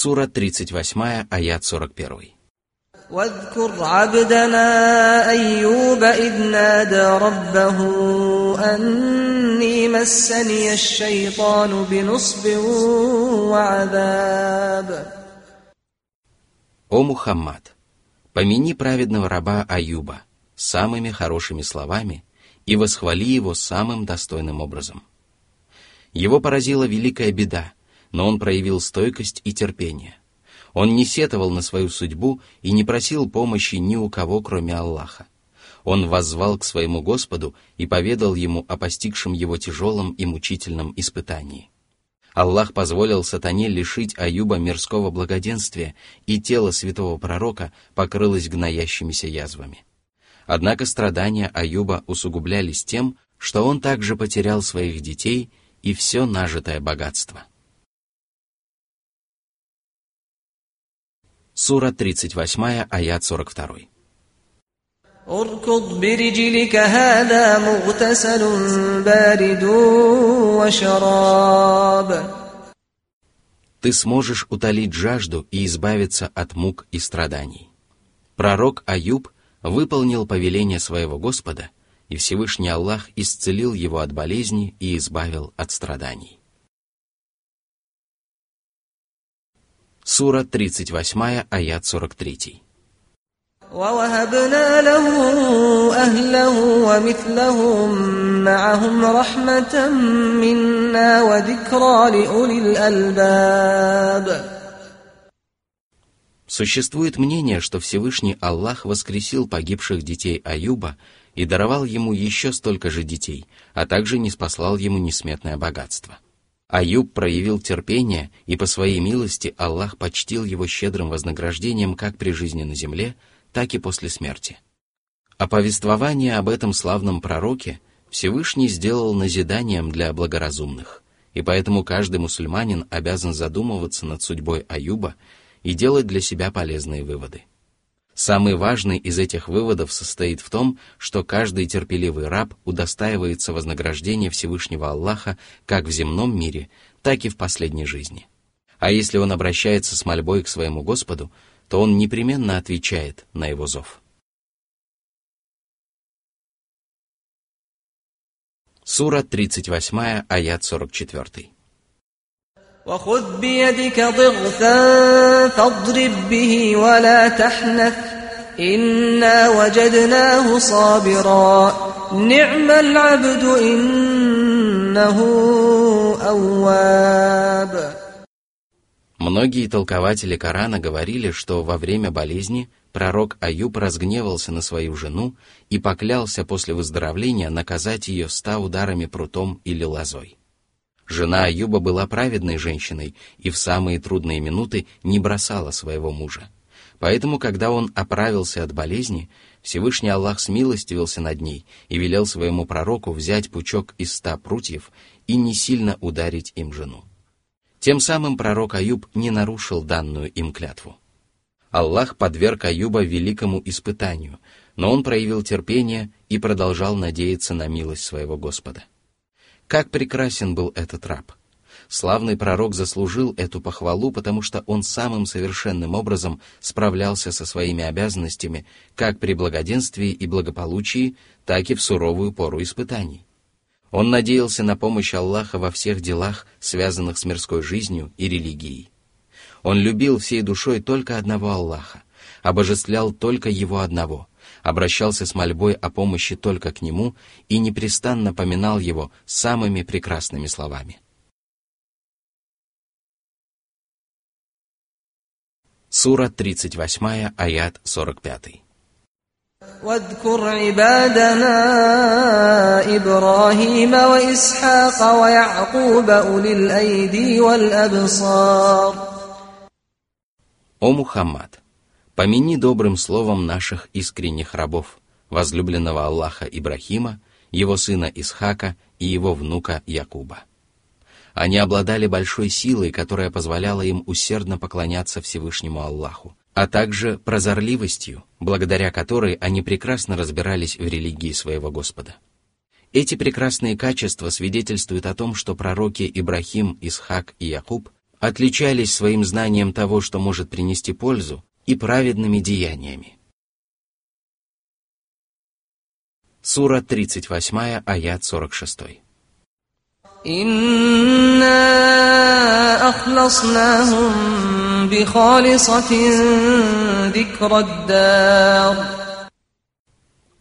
Сура 38, аят 41. واذكر عبدنا أيوب إذ نادى ربه أني مسني الشيطان بنصب وعذاب О Мухаммад, помяни праведного раба Аюба самыми хорошими словами и восхвали его самым достойным образом. Его поразила великая беда, но он проявил стойкость и терпение. Он не сетовал на свою судьбу и не просил помощи ни у кого, кроме Аллаха. Он воззвал к своему Господу и поведал ему о постигшем его тяжелом и мучительном испытании. Аллах позволил сатане лишить Аюба мирского благоденствия, и тело святого пророка покрылось гноящимися язвами. Однако страдания Аюба усугублялись тем, что он также потерял своих детей и все нажитое богатство. Сура 38, аят 42. اركض برجلك هذا مغتسل بارد وشراب Ты сможешь утолить жажду и избавиться от мук и страданий. Пророк Аюб выполнил повеление своего Господа, и Всевышний Аллах исцелил его от болезни и избавил от страданий. Сура 38, аят 43. ووهبنا له أهله ومثلهم معهم رحمة منا وذكرى لأولي الألباب Существует мнение, что Всевышний Аллах воскресил погибших детей Аюба и даровал ему еще столько же детей, а также не спаслал ему несметное богатство – Аюб проявил терпение, и по своей милости Аллах почтил его щедрым вознаграждением как при жизни на земле, так и после смерти. А повествование об этом славном пророке Всевышний сделал назиданием для благоразумных, и поэтому каждый мусульманин обязан задумываться над судьбой Аюба и делать для себя полезные выводы. Самый важный из этих выводов состоит в том, что каждый терпеливый раб удостаивается вознаграждения Всевышнего Аллаха как в земном мире, так и в последней жизни. А если он обращается с мольбой к своему Господу, то он непременно отвечает на его зов. Сура 38, аят 44. وخذ بيدك ضغثا فاضرب به ولا تحنث إنا وجدناه صابرا نعم العبد إنه أواب Многие толкователи Корана говорили, что во время болезни пророк Аюб разгневался на свою жену и поклялся после выздоровления наказать ее ста ударами прутом или лозой. Жена Аюба была праведной женщиной и в самые трудные минуты не бросала своего мужа. Поэтому, когда он оправился от болезни, Всевышний Аллах смилостивился над ней и велел своему пророку взять пучок из ста прутьев и не сильно ударить им жену. Тем самым пророк Аюб не нарушил данную им клятву. Аллах подверг Аюба великому испытанию, но он проявил терпение и продолжал надеяться на милость своего Господа. Как прекрасен был этот раб! Славный пророк заслужил эту похвалу, потому что он самым совершенным образом справлялся со своими обязанностями как при благоденствии и благополучии, так и в суровую пору испытаний. Он надеялся на помощь Аллаха во всех делах, связанных с мирской жизнью и религией. Он любил всей душой только одного Аллаха, обожествлял только Его одного, обращался с мольбой о помощи только к нему и непрестанно поминал его самыми прекрасными словами. Сура 38, аят 45. واذكر عبادنا إبراهيم وإسحاق ويعقوب أولي الأيدي والأبصار О Мухаммад, Помяни добрым словом наших искренних рабов, возлюбленного Аллаха Ибрахима, его сына Исхака и его внука Якуба. Они обладали большой силой, которая позволяла им усердно поклоняться Всевышнему Аллаху, а также прозорливостью, благодаря которой они прекрасно разбирались в религии своего Господа. Эти прекрасные качества свидетельствуют о том, что пророки Ибрахим, Исхак и Якуб отличались своим знанием того, что может принести пользу, и праведными деяниями. Сура 38, аят 46. إنا أخلصناهم بخالصة ذكر الدار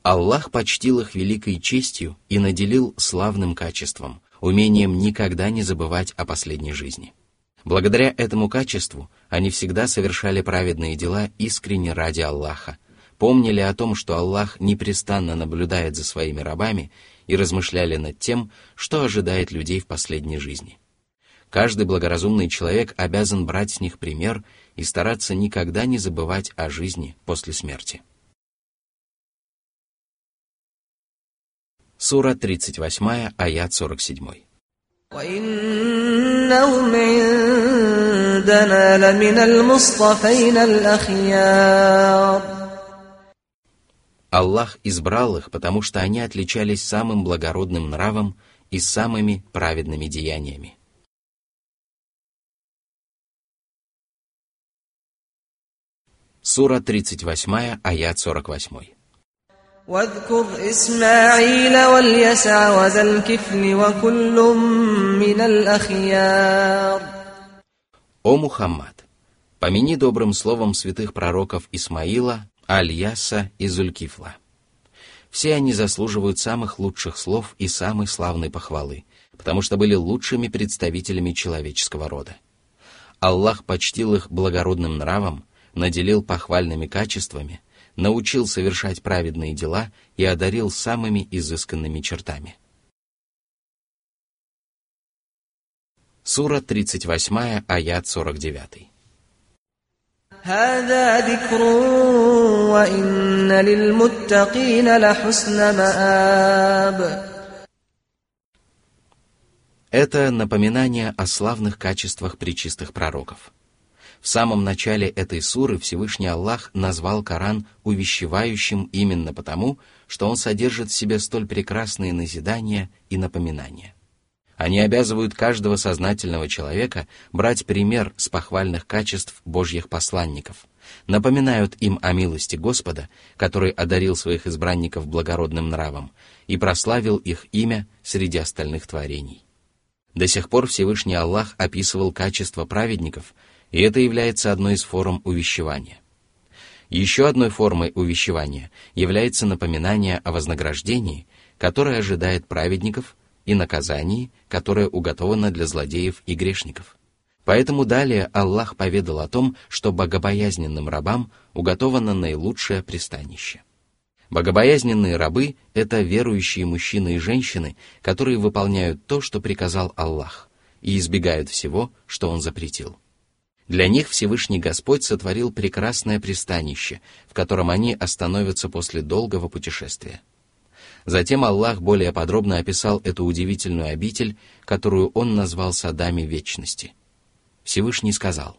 Аллах почтил их великой честью и наделил славным качеством, умением никогда не забывать о последней жизни. Благодаря этому качеству они всегда совершали праведные дела искренне ради Аллаха, помнили о том, что Аллах непрестанно наблюдает за своими рабами и размышляли над тем, что ожидает людей в последней жизни. Каждый благоразумный человек обязан брать с них пример и стараться никогда не забывать о жизни после смерти. Сура 38, аят 47. وإنهم عندنا لمن المصطفين الأخيار Аллах избрал их, потому что они отличались самым благородным нравом и самыми праведными деяниями. Сура 38, аят 48. واذكر إسماعيل واليسع وذا الكفل وكل من الأخيار О Мухаммад, помяни добрым словом святых пророков Исмаила, Аль-Яса и Зулькифла. Все они заслуживают самых лучших слов и самой славной похвалы, потому что были лучшими представителями человеческого рода. Аллах почтил их благородным нравом, наделил похвальными качествами – научил совершать праведные дела и одарил самыми изысканными чертами. Сура 38, аят 49. Это напоминание о славных качествах причистых пророков – в самом начале этой суры Всевышний Аллах назвал Коран увещевающим именно потому, что он содержит в себе столь прекрасные назидания и напоминания. Они обязывают каждого сознательного человека брать пример с похвальных качеств Божьих посланников, напоминают им о милости Господа, который одарил своих избранников благородным нравом и прославил их имя среди остальных творений. До сих пор Всевышний Аллах описывал качества праведников – и это является одной из форм увещевания. Еще одной формой увещевания является напоминание о вознаграждении, которое ожидает праведников, и наказании, которое уготовано для злодеев и грешников. Поэтому далее Аллах поведал о том, что богобоязненным рабам уготовано наилучшее пристанище. Богобоязненные рабы – это верующие мужчины и женщины, которые выполняют то, что приказал Аллах, и избегают всего, что Он запретил. Для них Всевышний Господь сотворил прекрасное пристанище, в котором они остановятся после долгого путешествия. Затем Аллах более подробно описал эту удивительную обитель, которую Он назвал садами вечности. Всевышний сказал.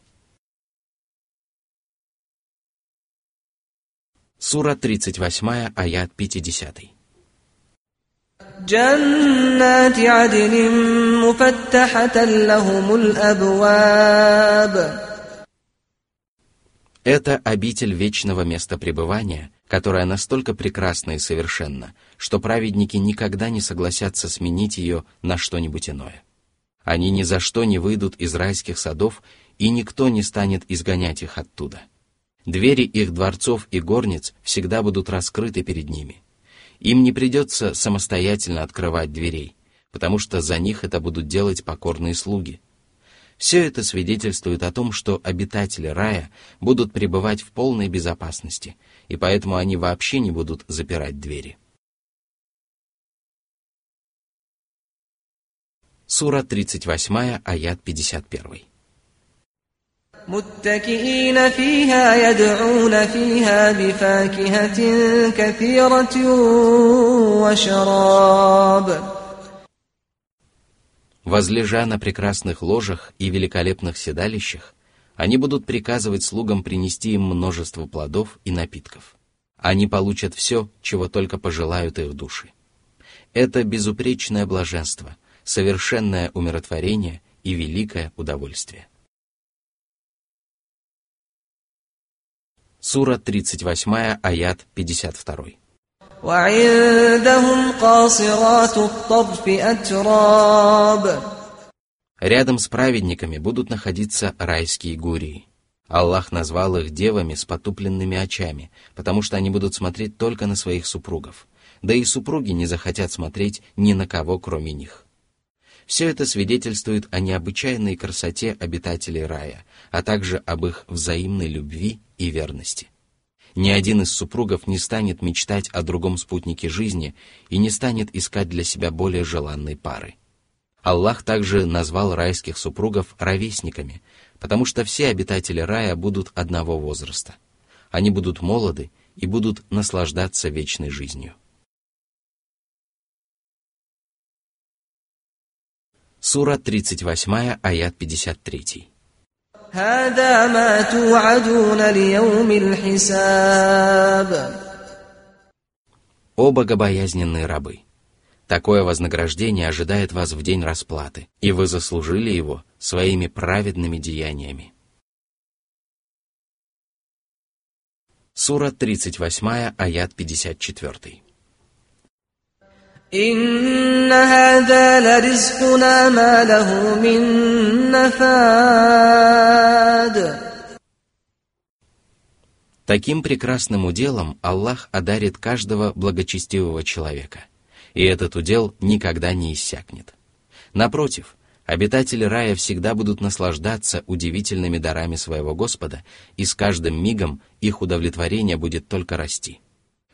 Сура 38, аят 50. جنات عدن مفتحة لهم الأبواب Это обитель вечного места пребывания, которая настолько прекрасна и совершенна, что праведники никогда не согласятся сменить ее на что-нибудь иное. Они ни за что не выйдут из райских садов, и никто не станет изгонять их оттуда. Двери их дворцов и горниц всегда будут раскрыты перед ними – им не придется самостоятельно открывать дверей, потому что за них это будут делать покорные слуги. Все это свидетельствует о том, что обитатели рая будут пребывать в полной безопасности, и поэтому они вообще не будут запирать двери. Сура 38, аят 51. متكئين فيها يدعون فيها بفاكهة كثيرة وشراب Возлежа на прекрасных ложах и великолепных седалищах, они будут приказывать слугам принести им множество плодов и напитков. Они получат все, чего только пожелают их души. Это безупречное блаженство, совершенное умиротворение и великое удовольствие. Сура 38, аят 52. Рядом с праведниками будут находиться райские гурии. Аллах назвал их девами с потупленными очами, потому что они будут смотреть только на своих супругов. Да и супруги не захотят смотреть ни на кого, кроме них. Все это свидетельствует о необычайной красоте обитателей рая, а также об их взаимной любви и верности. Ни один из супругов не станет мечтать о другом спутнике жизни и не станет искать для себя более желанной пары. Аллах также назвал райских супругов ровесниками, потому что все обитатели рая будут одного возраста. Они будут молоды и будут наслаждаться вечной жизнью. Сура 38, аят 53. هذا ما توعدون ليوم الحساب О богобоязненные рабы! Такое вознаграждение ожидает вас в день расплаты, и вы заслужили его своими праведными деяниями. Сура 38, аят 54. إن هذا لرزقنا ما له من نفاد Таким прекрасным уделом Аллах одарит каждого благочестивого человека, и этот удел никогда не иссякнет. Напротив, обитатели рая всегда будут наслаждаться удивительными дарами своего Господа, и с каждым мигом их удовлетворение будет только расти.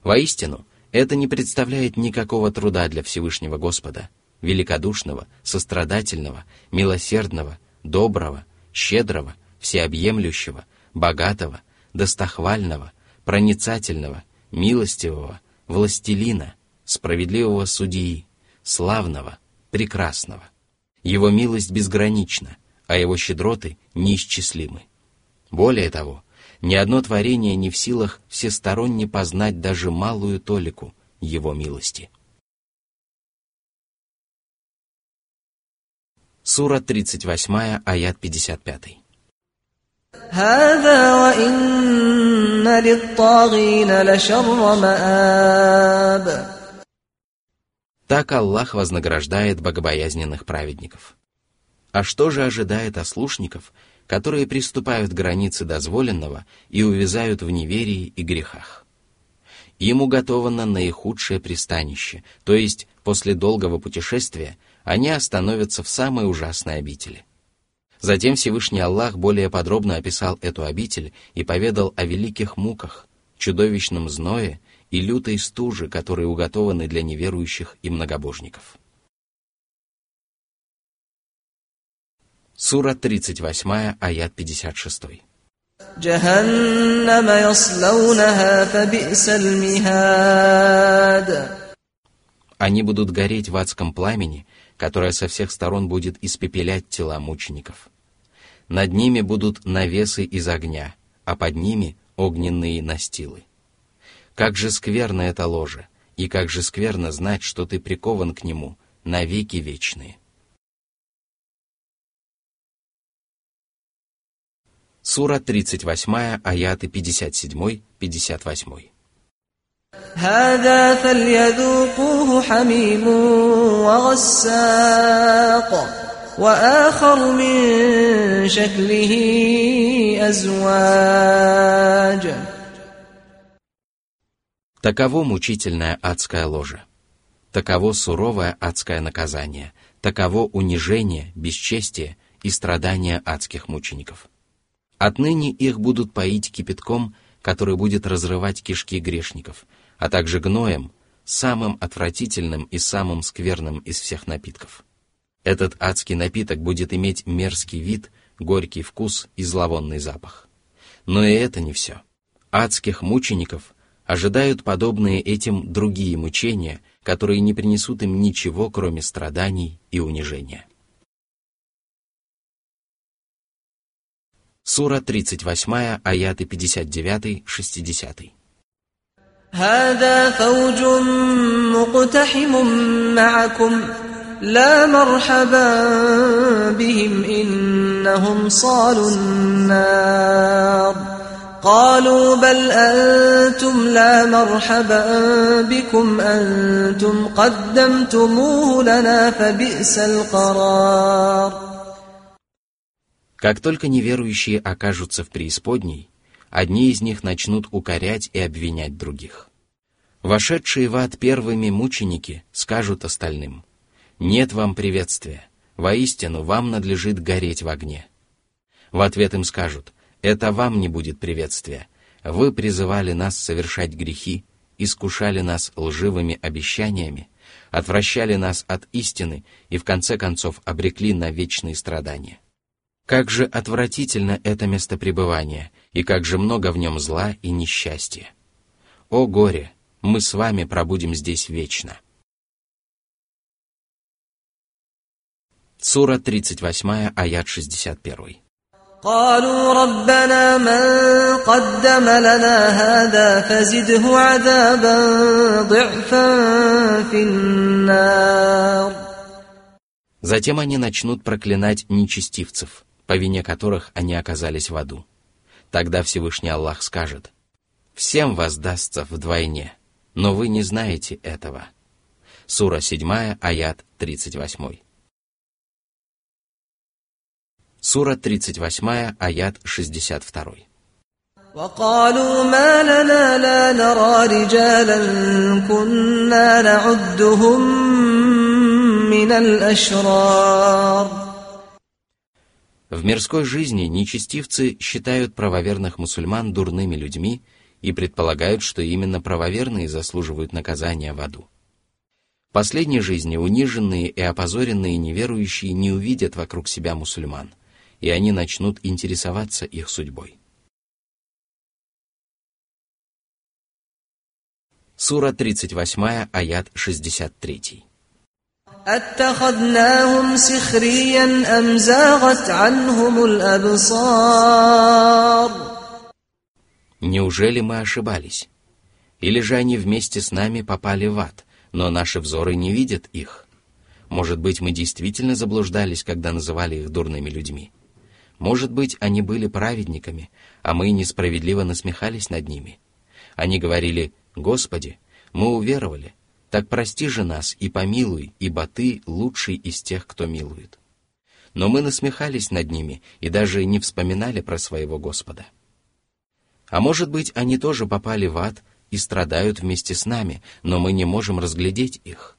Воистину, это не представляет никакого труда для Всевышнего Господа, великодушного, сострадательного, милосердного, доброго, щедрого, всеобъемлющего, богатого, достохвального, проницательного, милостивого, властелина, справедливого судьи, славного, прекрасного. Его милость безгранична, а его щедроты неисчислимы. Более того, ни одно творение не в силах всесторонне познать даже малую толику Его милости. Сура 38, аят 55. هذا وإن للطاغين لشر مآب Так Аллах вознаграждает богобоязненных праведников. А что же ожидает ослушников, которые приступают к границе дозволенного и увязают в неверии и грехах. Им уготовано наихудшее пристанище, то есть после долгого путешествия они остановятся в самой ужасной обители. Затем Всевышний Аллах более подробно описал эту обитель и поведал о великих муках, чудовищном зное и лютой стуже, которые уготованы для неверующих и многобожников. Сура 38, аят 56. Они будут гореть в адском пламени, которое со всех сторон будет испепелять тела мучеников. Над ними будут навесы из огня, а под ними огненные настилы. Как же скверно это ложе, и как же скверно знать, что ты прикован к нему на навеки вечные. Сура 38, аяты 57-58. هذا فليذوقوه حميم وغساق وآخر من شكله أزواج Таково мучительное адское ложе. Таково суровое адское наказание. Таково унижение, бесчестие и страдания адских мучеников. Отныне их будут поить кипятком, который будет разрывать кишки грешников, а также гноем, самым отвратительным и самым скверным из всех напитков. Этот адский напиток будет иметь мерзкий вид, горький вкус и зловонный запах. Но и это не все. Адских мучеников ожидают подобные этим другие мучения, которые не принесут им ничего, кроме страданий и унижения. Сура 38, аяты 59-60. هذا فوج مقتحم معكم لا مرحبا بهم إنهم صالوا النار قالوا بل أنتم لا مرحبا بكم أنتم قدمتموه لنا فبئس القرار Как только неверующие окажутся в преисподней, одни из них начнут укорять и обвинять других. Вошедшие в ад первыми мученики скажут остальным, «Нет вам приветствия, воистину вам надлежит гореть в огне». В ответ им скажут, «Это вам не будет приветствия, вы призывали нас совершать грехи, искушали нас лживыми обещаниями, отвращали нас от истины и в конце концов обрекли на вечные страдания». Как же отвратительно это место пребывания, и как же много в нем зла и несчастья. О горе, мы с вами пробудем здесь вечно. Сура 38, аят 61. قالوا ربنا من قدم لنا هذا فزده عذابا ضعفا في النار Затем они начнут проклинать нечестивцев, – по вине которых они оказались в аду. Тогда Всевышний Аллах скажет, «Всем воздастся вдвойне, но вы не знаете этого». Сура 7, аят 38. Сура 38, аят 62. وقالوا ما لنا لا نرى رجالا كنا نعدهم من الأشرار в мирской жизни нечестивцы считают правоверных мусульман дурными людьми и предполагают, что именно правоверные заслуживают наказания в аду. В последней жизни униженные и опозоренные неверующие не увидят вокруг себя мусульман, и они начнут интересоваться их судьбой. Сура 38, аят 63. أتخذناهم سخريا أم زاغت عنهم الأبصار Неужели мы ошибались? Или же они вместе с нами попали в ад, но наши взоры не видят их? Может быть, мы действительно заблуждались, когда называли их дурными людьми? Может быть, они были праведниками, а мы несправедливо насмехались над ними? Они говорили, «Господи, мы уверовали, так прости же нас и помилуй, ибо Ты лучший из тех, кто милует». Но мы насмехались над ними и даже не вспоминали про своего Господа. А может быть, они тоже попали в ад и страдают вместе с нами, но мы не можем разглядеть их.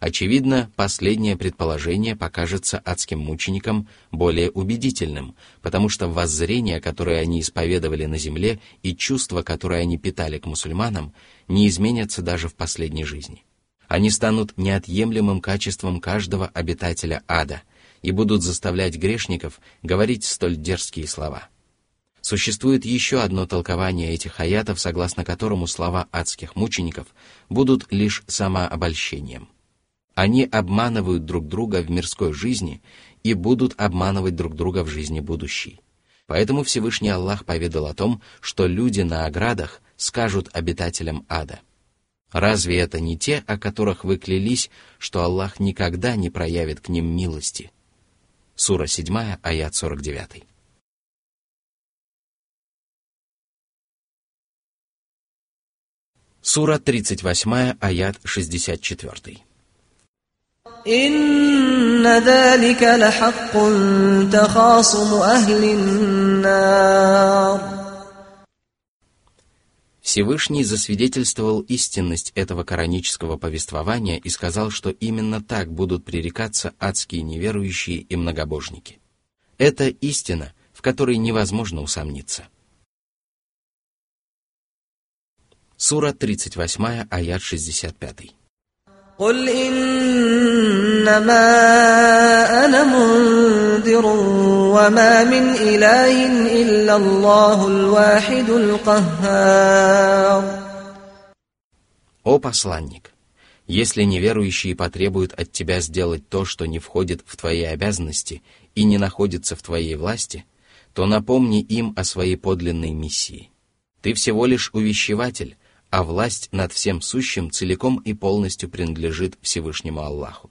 Очевидно, последнее предположение покажется адским мученикам более убедительным, потому что воззрения, которые они исповедовали на земле, и чувства, которые они питали к мусульманам, не изменятся даже в последней жизни. Они станут неотъемлемым качеством каждого обитателя ада и будут заставлять грешников говорить столь дерзкие слова. Существует еще одно толкование этих аятов, согласно которому слова адских мучеников будут лишь самообольщением – они обманывают друг друга в мирской жизни и будут обманывать друг друга в жизни будущей. Поэтому Всевышний Аллах поведал о том, что люди на оградах скажут обитателям ада. Разве это не те, о которых вы клялись, что Аллах никогда не проявит к ним милости? Сура 7, аят 49. Сура 38, аят 64. إن ذلك لحق تخاصم أهل النار Всевышний засвидетельствовал истинность этого коранического повествования и сказал, что именно так будут пререкаться адские неверующие и многобожники. Это истина, в которой невозможно усомниться. Сура 38, аят 65. قل إنما أنا منذر وما من إله إلا الله الواحد القهار О посланник, если неверующие потребуют от тебя сделать то, что не входит в твои обязанности и не находится в твоей власти, то напомни им о своей подлинной миссии. Ты всего лишь увещеватель, а власть над всем сущим целиком и полностью принадлежит Всевышнему Аллаху.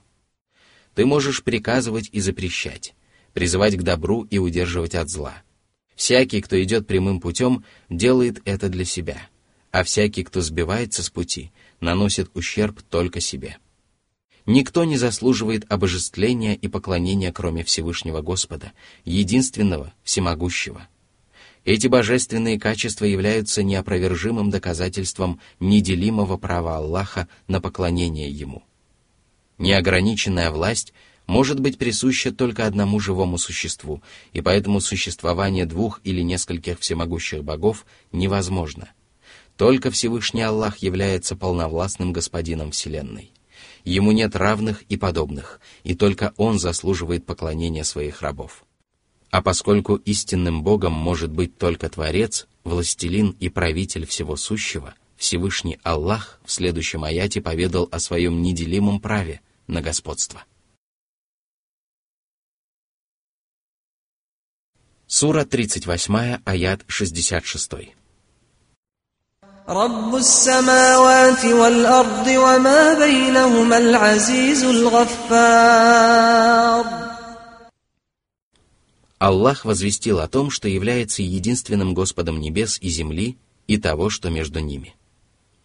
Ты можешь приказывать и запрещать, призывать к добру и удерживать от зла. Всякий, кто идет прямым путем, делает это для себя, а всякий, кто сбивается с пути, наносит ущерб только себе. Никто не заслуживает обожествления и поклонения, кроме Всевышнего Господа, единственного, всемогущего. Эти божественные качества являются неопровержимым доказательством неделимого права Аллаха на поклонение Ему. Неограниченная власть может быть присуща только одному живому существу, и поэтому существование двух или нескольких всемогущих богов невозможно. Только Всевышний Аллах является полновластным господином Вселенной. Ему нет равных и подобных, и только Он заслуживает поклонения своих рабов. А поскольку истинным Богом может быть только Творец, Властелин и Правитель всего сущего, Всевышний Аллах в следующем аяте поведал о своем неделимом праве на господство. Сура 38, аят 66. رب السماوات والأرض وما بينهما العزيز الغفار Аллах возвестил о том, что является единственным Господом небес и земли и того, что между ними.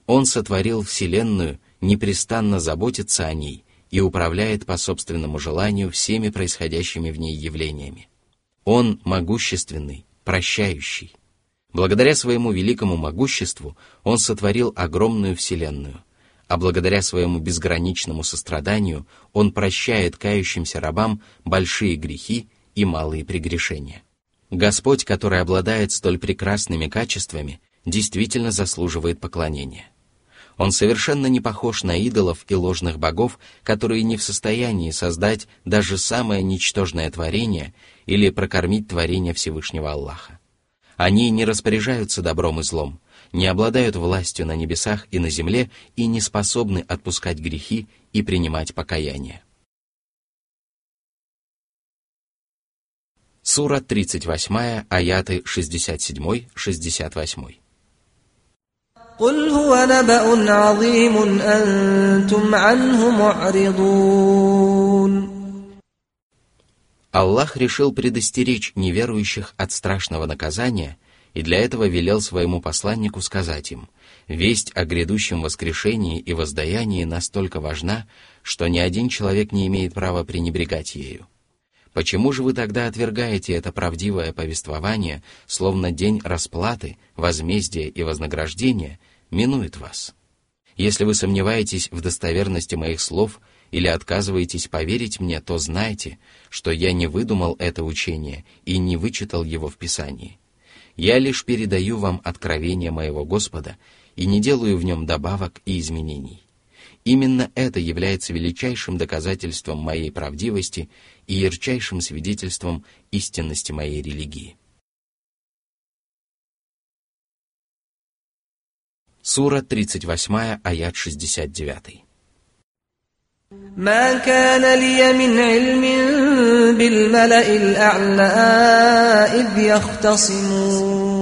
Он сотворил Вселенную, непрестанно заботится о ней и управляет по собственному желанию всеми происходящими в ней явлениями. Он могущественный, прощающий. Благодаря своему великому могуществу Он сотворил огромную Вселенную, а благодаря своему безграничному состраданию Он прощает кающимся рабам большие грехи и малые прегрешения. Господь, который обладает столь прекрасными качествами, действительно заслуживает поклонения. Он совершенно не похож на идолов и ложных богов, которые не в состоянии создать даже самое ничтожное творение или прокормить творение Всевышнего Аллаха. Они не распоряжаются добром и злом, не обладают властью на небесах и на земле и не способны отпускать грехи и принимать покаяние. Сура 38, аяты 67-68. قل هو نبأ عظيم أنتم عنه معرضون Аллах решил предостеречь неверующих от страшного наказания и для этого велел своему посланнику сказать им, «Весть о грядущем воскрешении и воздаянии настолько важна, что ни один человек не имеет права пренебрегать ею. Почему же вы тогда отвергаете это правдивое повествование, словно день расплаты, возмездия и вознаграждения минует вас? Если вы сомневаетесь в достоверности моих слов или отказываетесь поверить мне, то знайте, что я не выдумал это учение и не вычитал его в Писании. Я лишь передаю вам откровение моего Господа и не делаю в нем добавок и изменений. Именно это является величайшим доказательством моей правдивости и ярчайшим свидетельством истинности моей религии. Сура 38, аят 69. ما كان لي من علم بالملأ الأعلى إذ يختصمون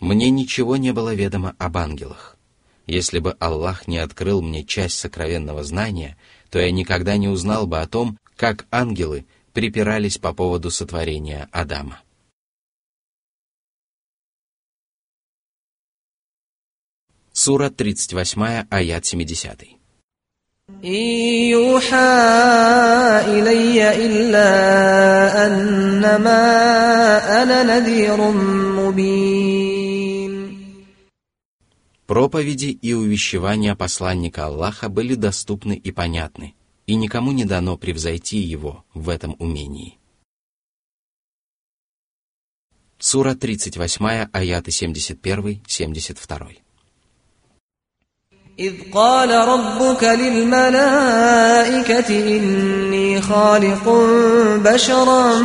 Мне ничего не было ведомо об ангелах. Если бы Аллах не открыл мне часть сокровенного знания, то я никогда не узнал бы о том, как ангелы припирались по поводу сотворения Адама. Сура 38, аят 70. إن Проповеди и увещевания посланника Аллаха были доступны и понятны, и никому не дано превзойти его в этом умении. Сура 38, аяты 71-72. إذ قال ربك للملائكة إني خالق بشرا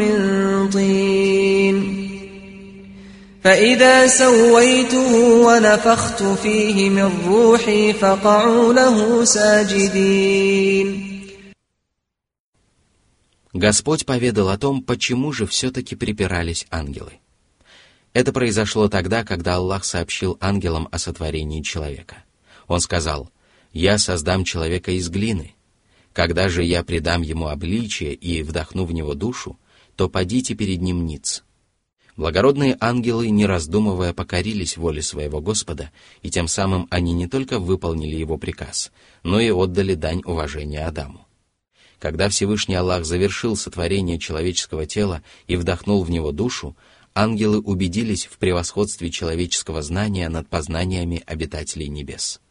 من طين فإذا سويته ونفخت فيه من روحي فقعوا له ساجدين Господь поведал о том, почему же все-таки припирались ангелы. Это произошло тогда, когда Аллах сообщил ангелам о сотворении человека. Он сказал, «Я создам человека из глины. Когда же я придам ему обличие и вдохну в него душу, то подите перед ним ниц. Благородные ангелы, не раздумывая, покорились воле своего Господа, и тем самым они не только выполнили его приказ, но и отдали дань уважения Адаму. Когда Всевышний Аллах завершил сотворение человеческого тела и вдохнул в него душу, ангелы убедились в превосходстве человеческого знания над познаниями обитателей небес.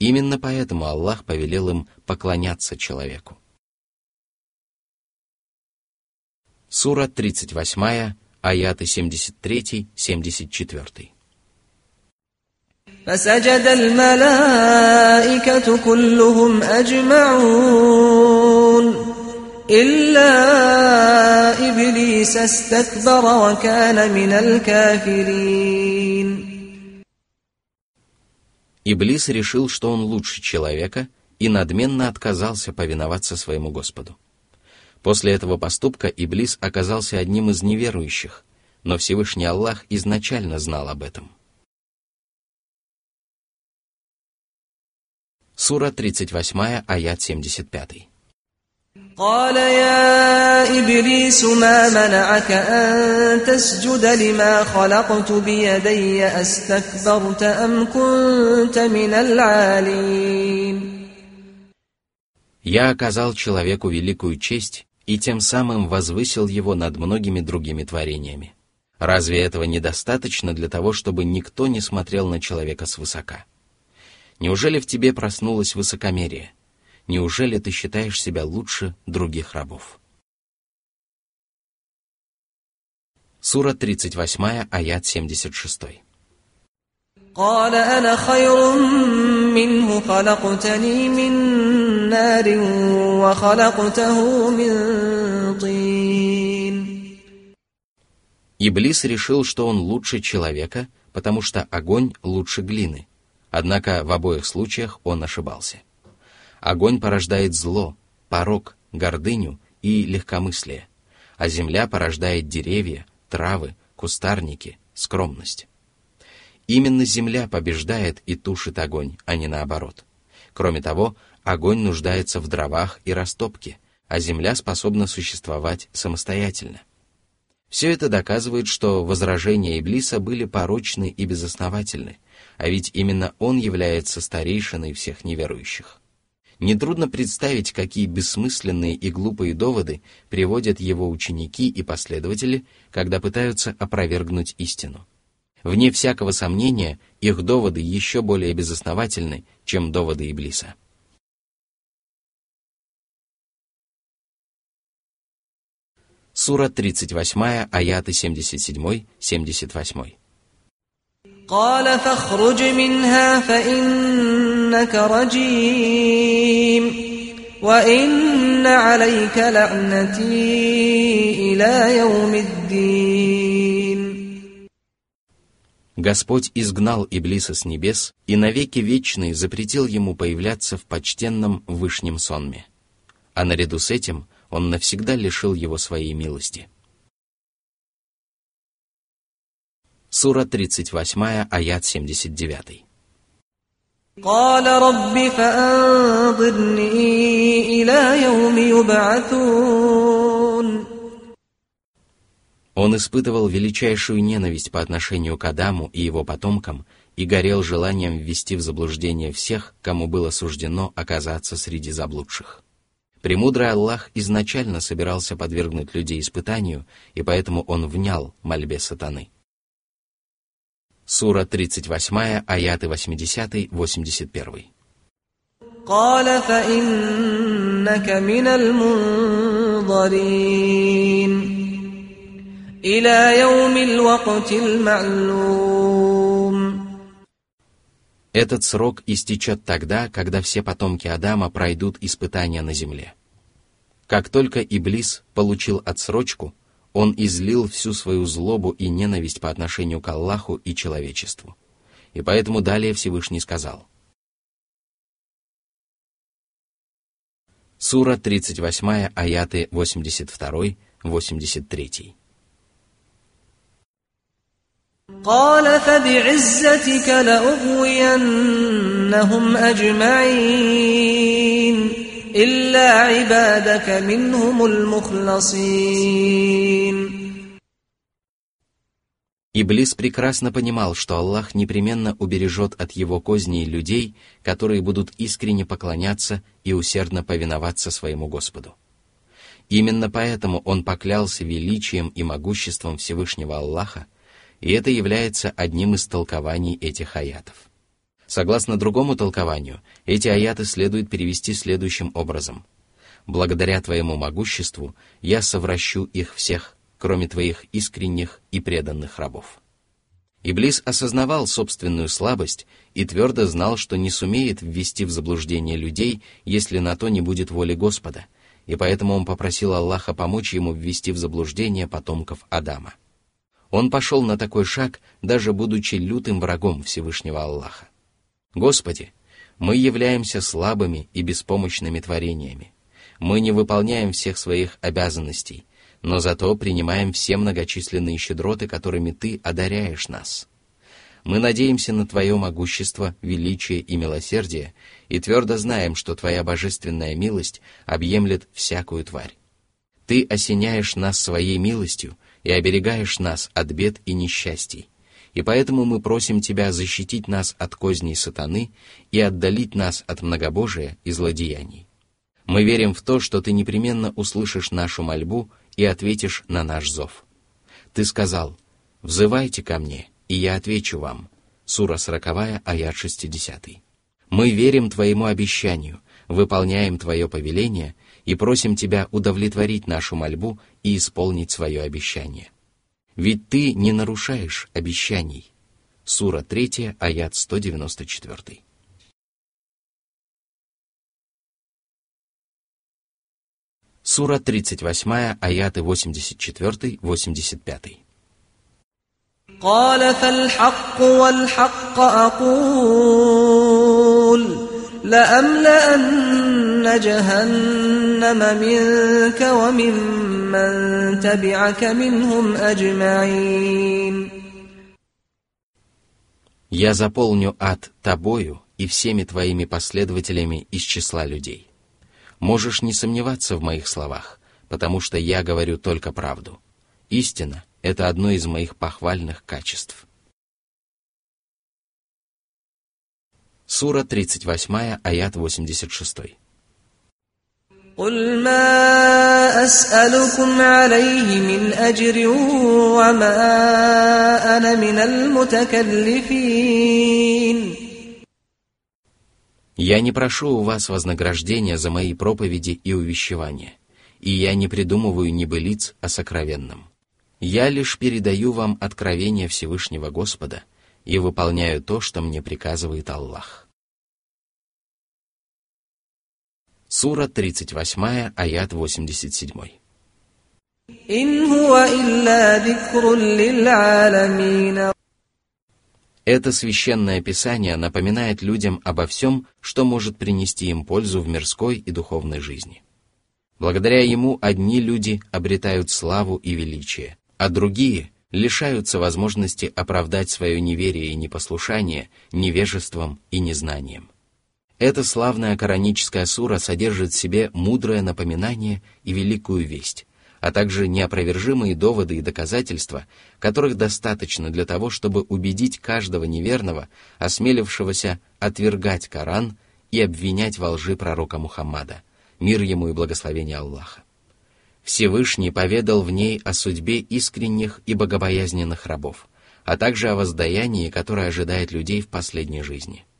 Именно поэтому Аллах повелел им поклоняться человеку. Сура 38, аяты 73-74. فسجد الملائكة كلهم أجمعون إلا إبليس استكبر وكان من الكافرين Иблис решил, что он лучше человека, и надменно отказался повиноваться своему Господу. После этого поступка Иблис оказался одним из неверующих, но Всевышний Аллах изначально знал об этом. Сура 38, аят 75. قال يا إبليس ما منعك أن تسجد لما خلقت بيدي أستكبرت أم كنت من العالين Я оказал человеку великую честь и тем самым возвысил его над многими другими творениями. Разве этого недостаточно для того, чтобы никто не смотрел на человека свысока? Неужели в тебе проснулось высокомерие? Неужели ты считаешь себя лучше других рабов? Сура 38, аят 76. قال أنا خير منه خلقتني من نار وخلقته من طين Иблис решил, что он лучше человека, потому что огонь лучше глины. Однако в обоих случаях он ошибался. Огонь порождает зло, порок, гордыню и легкомыслие, а земля порождает деревья, травы, кустарники, скромность. Именно земля побеждает и тушит огонь, а не наоборот. Кроме того, огонь нуждается в дровах и растопке, а земля способна существовать самостоятельно. Все это доказывает, что возражения Иблиса были порочны и безосновательны, а ведь именно он является старейшиной всех неверующих. Нетрудно представить, какие бессмысленные и глупые доводы приводят его ученики и последователи, когда пытаются опровергнуть истину. Вне всякого сомнения, их доводы еще более безосновательны, чем доводы Иблиса. Сура 38, аяты 77-78. قال فاخرج منها فإنك رجيم وإن عليك لعنتي إلى يوم الدين Господь изгнал Иблиса с небес и навеки вечный запретил ему появляться в почтенном вышнем сонме. А наряду с этим он навсегда лишил его своей милости. Сура 38, аят 79. قال رب فأنظرني إلى يوم يبعثون Он испытывал величайшую ненависть по отношению к Адаму и его потомкам и горел желанием ввести в заблуждение всех, кому было суждено оказаться среди заблудших. Премудрый Аллах изначально собирался подвергнуть людей испытанию, и поэтому он внял мольбе сатаны. Сура 38, аяты 80-81. قال فإنك من المنظرين إلى يوم الوقت المعلوم Этот срок истечет тогда, когда все потомки Адама пройдут испытания на земле. Как только Иблис получил отсрочку, он излил всю свою злобу и ненависть по отношению к Аллаху и человечеству. И поэтому далее Всевышний сказал. Сура 38, аяты 82-83. قال فبعزتك لأغوينهم أجمعين إلا عبادك منهم المخلصين Иблис прекрасно понимал, что Аллах непременно убережет от его козней людей, которые будут искренне поклоняться и усердно повиноваться своему Господу. Именно поэтому он поклялся величием и могуществом Всевышнего Аллаха, и это является одним из толкований этих аятов. Согласно другому толкованию, эти аяты следует перевести следующим образом. «Благодаря твоему могуществу я совращу их всех, кроме твоих искренних и преданных рабов». Иблис осознавал собственную слабость и твердо знал, что не сумеет ввести в заблуждение людей, если на то не будет воли Господа, и поэтому он попросил Аллаха помочь ему ввести в заблуждение потомков Адама. Он пошел на такой шаг, даже будучи лютым врагом Всевышнего Аллаха. Господи, мы являемся слабыми и беспомощными творениями. Мы не выполняем всех своих обязанностей, но зато принимаем все многочисленные щедроты, которыми Ты одаряешь нас. Мы надеемся на Твое могущество, величие и милосердие и твердо знаем, что Твоя божественная милость объемлет всякую тварь. Ты осеняешь нас своей милостью и оберегаешь нас от бед и несчастий и поэтому мы просим Тебя защитить нас от козней сатаны и отдалить нас от многобожия и злодеяний. Мы верим в то, что Ты непременно услышишь нашу мольбу и ответишь на наш зов. Ты сказал, «Взывайте ко мне, и я отвечу вам». Сура 40, аят 60. Мы верим Твоему обещанию, выполняем Твое повеление и просим Тебя удовлетворить нашу мольбу и исполнить свое обещание. Ведь ты не нарушаешь обещаний. Сура 3, аят 194. Сура 38, аяты 84-85. قال فالحق والحق أقول لأملأن جهنم منك ومن من تبعك منهم أجمعين Я заполню ад тобою и всеми твоими последователями из числа людей. Можешь не сомневаться в моих словах, потому что я говорю только правду. Истина — это одно из моих похвальных качеств. Сура 38, аят 86. قل ما أسألكم عليه من أجر وما أنا من المتكلفين Я не прошу у вас вознаграждения за мои проповеди и увещевания, и я не придумываю небылиц о сокровенном. Я лишь передаю вам откровение Всевышнего Господа и выполняю то, что мне приказывает Аллах. Сура 38, аят 87. Это священное писание напоминает людям обо всем, что может принести им пользу в мирской и духовной жизни. Благодаря ему одни люди обретают славу и величие, а другие лишаются возможности оправдать свое неверие и непослушание невежеством и незнанием. Эта славная кораническая сура содержит в себе мудрое напоминание и великую весть, а также неопровержимые доводы и доказательства, которых достаточно для того, чтобы убедить каждого неверного, осмелившегося отвергать Коран и обвинять во лжи пророка Мухаммада, мир ему и благословение Аллаха. Всевышний поведал в ней о судьбе искренних и богобоязненных рабов, а также о воздаянии, которое ожидает людей в последней жизни –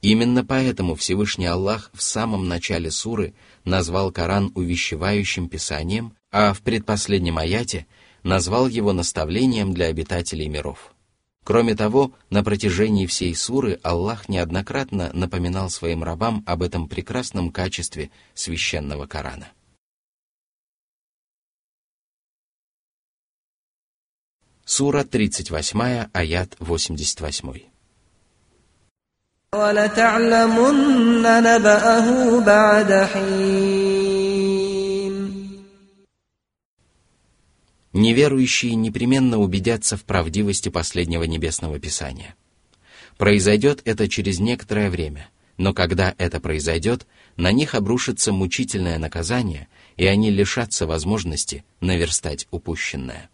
Именно поэтому Всевышний Аллах в самом начале суры назвал Коран увещевающим писанием, а в предпоследнем аяте назвал его наставлением для обитателей миров. Кроме того, на протяжении всей суры Аллах неоднократно напоминал своим рабам об этом прекрасном качестве священного Корана. Сура 38, аят 88. ولتعلمن نبأه بعد حين Неверующие непременно убедятся в правдивости последнего небесного писания. Произойдет это через некоторое время, Но когда это произойдет, на них обрушится мучительное наказание, и они лишатся возможности наверстать упущенное.